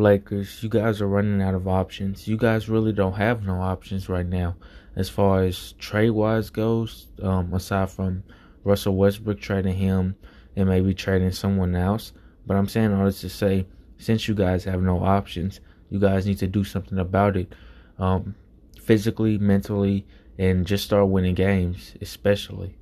Lakers, you guys are running out of options. You guys really don't have no options right now as far as trade wise goes. Um, aside from Russell Westbrook trading him and maybe trading someone else. But I'm saying all this to say, since you guys have no options, you guys need to do something about it, um, physically, mentally, and just start winning games, especially.